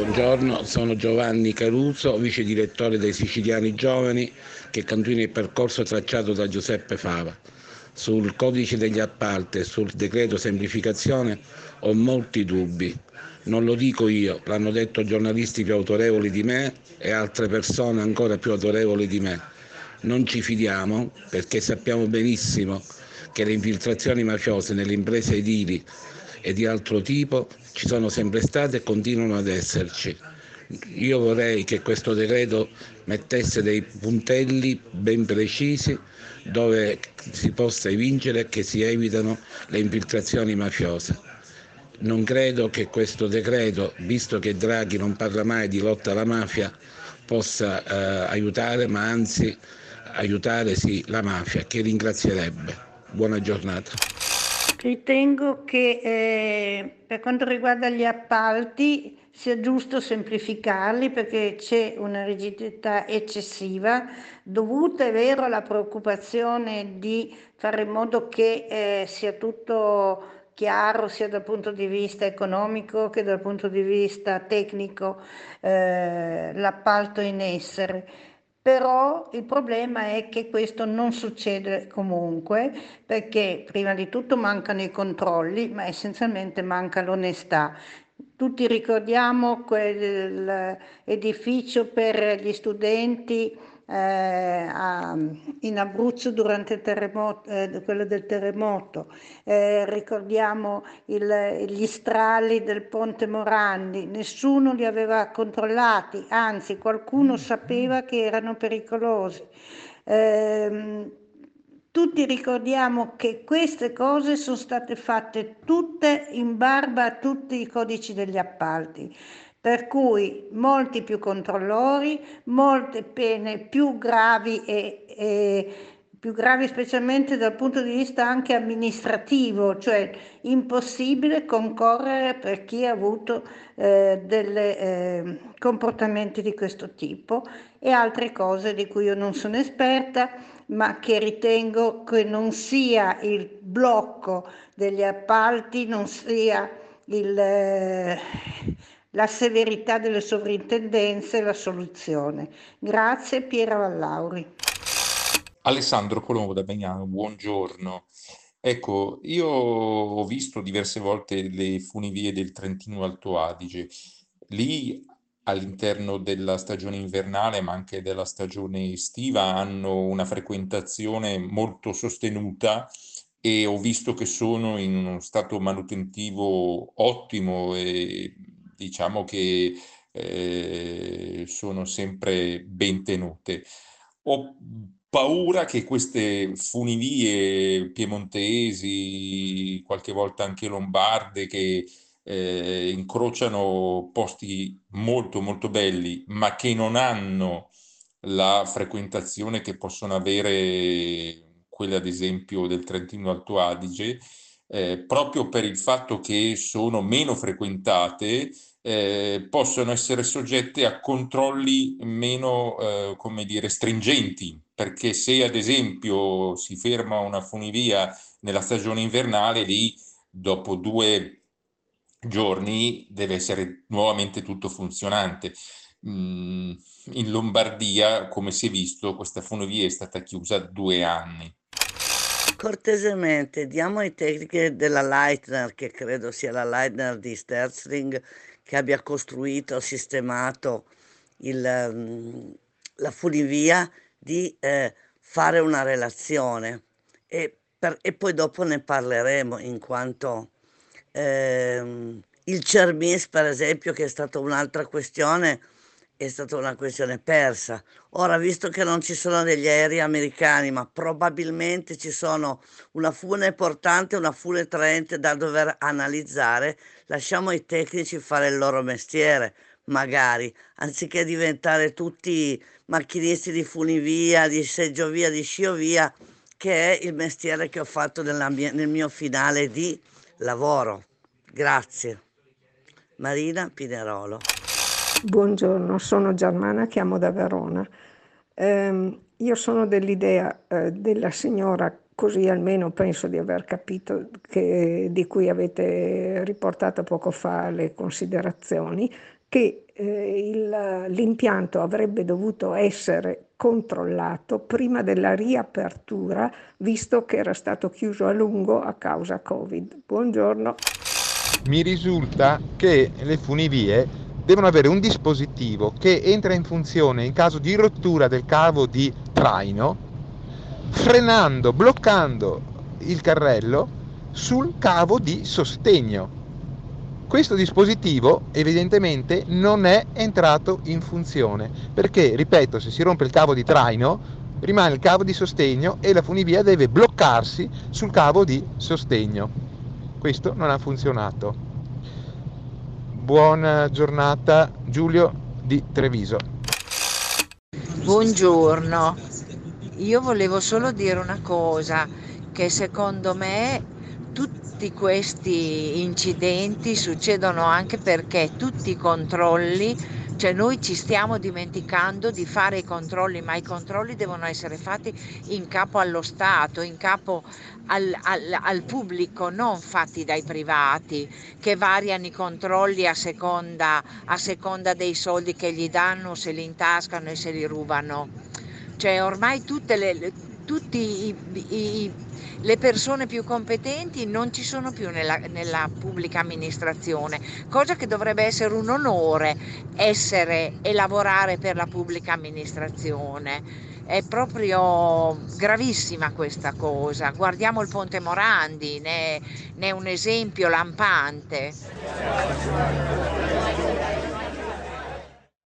Buongiorno, sono Giovanni Caruso, vice direttore dei Siciliani Giovani che continua il percorso tracciato da Giuseppe Fava. Sul codice degli appalti e sul decreto semplificazione ho molti dubbi. Non lo dico io, l'hanno detto giornalisti più autorevoli di me e altre persone ancora più autorevoli di me. Non ci fidiamo perché sappiamo benissimo che le infiltrazioni mafiose nelle imprese edili e di altro tipo ci sono sempre state e continuano ad esserci. Io vorrei che questo decreto mettesse dei puntelli ben precisi dove si possa vincere e che si evitano le infiltrazioni mafiose. Non credo che questo decreto, visto che Draghi non parla mai di lotta alla mafia, possa eh, aiutare, ma anzi aiutare sì, la mafia, che ringrazierebbe. Buona giornata. Ritengo che eh, per quanto riguarda gli appalti sia giusto semplificarli perché c'è una rigidità eccessiva dovuta, è vero, alla preoccupazione di fare in modo che eh, sia tutto chiaro sia dal punto di vista economico che dal punto di vista tecnico eh, l'appalto in essere però il problema è che questo non succede comunque perché prima di tutto mancano i controlli, ma essenzialmente manca l'onestà. Tutti ricordiamo quell'edificio per gli studenti eh, a, in Abruzzo durante il terremoto, eh, quello del terremoto, eh, ricordiamo il, gli strali del Ponte Morandi, nessuno li aveva controllati, anzi qualcuno sapeva che erano pericolosi. Eh, tutti ricordiamo che queste cose sono state fatte tutte in barba a tutti i codici degli appalti per cui molti più controllori, molte pene più gravi e, e più gravi specialmente dal punto di vista anche amministrativo, cioè impossibile concorrere per chi ha avuto eh, dei eh, comportamenti di questo tipo e altre cose di cui io non sono esperta, ma che ritengo che non sia il blocco degli appalti, non sia il... Eh, la severità delle sovrintendenze e la soluzione. Grazie Piera Vallauri. Alessandro Colombo da Bagnano, buongiorno. Ecco, io ho visto diverse volte le funivie del Trentino Alto Adige. Lì all'interno della stagione invernale, ma anche della stagione estiva, hanno una frequentazione molto sostenuta e ho visto che sono in uno stato manutentivo ottimo e diciamo che eh, sono sempre ben tenute. Ho paura che queste funivie piemontesi, qualche volta anche lombarde, che eh, incrociano posti molto molto belli, ma che non hanno la frequentazione che possono avere quelle ad esempio del Trentino Alto Adige, eh, proprio per il fatto che sono meno frequentate, eh, possono essere soggette a controlli meno, eh, come dire, stringenti, perché se ad esempio si ferma una funivia nella stagione invernale, lì dopo due giorni deve essere nuovamente tutto funzionante. Mm, in Lombardia, come si è visto, questa funivia è stata chiusa due anni. Cortesemente diamo ai tecniche della Leitner, che credo sia la Leitner di Sterzling, che abbia costruito, sistemato il, mm, la funivia, di eh, fare una relazione. E, per, e, poi dopo ne parleremo in quanto eh, il Cermis, per esempio, che è stata un'altra questione, è stata una questione persa. Ora, visto che non ci sono degli aerei americani, ma probabilmente ci sono una fune portante e una fune traente da dover analizzare, lasciamo ai tecnici fare il loro mestiere, magari, anziché diventare tutti macchinisti di funivia, di seggiovia, di sciovia, che è il mestiere che ho fatto mia, nel mio finale di lavoro. Grazie. Marina Pinerolo. Buongiorno, sono Germana, chiamo da Verona. Eh, io sono dell'idea eh, della signora, così almeno penso di aver capito, che, di cui avete riportato poco fa le considerazioni, che eh, il, l'impianto avrebbe dovuto essere controllato prima della riapertura, visto che era stato chiuso a lungo a causa Covid. Buongiorno. Mi risulta che le funivie devono avere un dispositivo che entra in funzione in caso di rottura del cavo di traino, frenando, bloccando il carrello sul cavo di sostegno questo dispositivo evidentemente non è entrato in funzione perché, ripeto, se si rompe il cavo di traino rimane il cavo di sostegno e la funivia deve bloccarsi sul cavo di sostegno. Questo non ha funzionato. Buona giornata Giulio di Treviso. Buongiorno, io volevo solo dire una cosa, che secondo me tutti questi incidenti succedono anche perché tutti i controlli, cioè noi ci stiamo dimenticando di fare i controlli, ma i controlli devono essere fatti in capo allo Stato, in capo al, al, al pubblico, non fatti dai privati che variano i controlli a seconda, a seconda dei soldi che gli danno, se li intascano e se li rubano. Cioè ormai tutte le, i le persone più competenti non ci sono più nella, nella, pubblica amministrazione, cosa che dovrebbe essere un onore essere e lavorare per la pubblica amministrazione. È proprio gravissima questa cosa. Guardiamo il Ponte Morandi, ne, ne è un esempio lampante.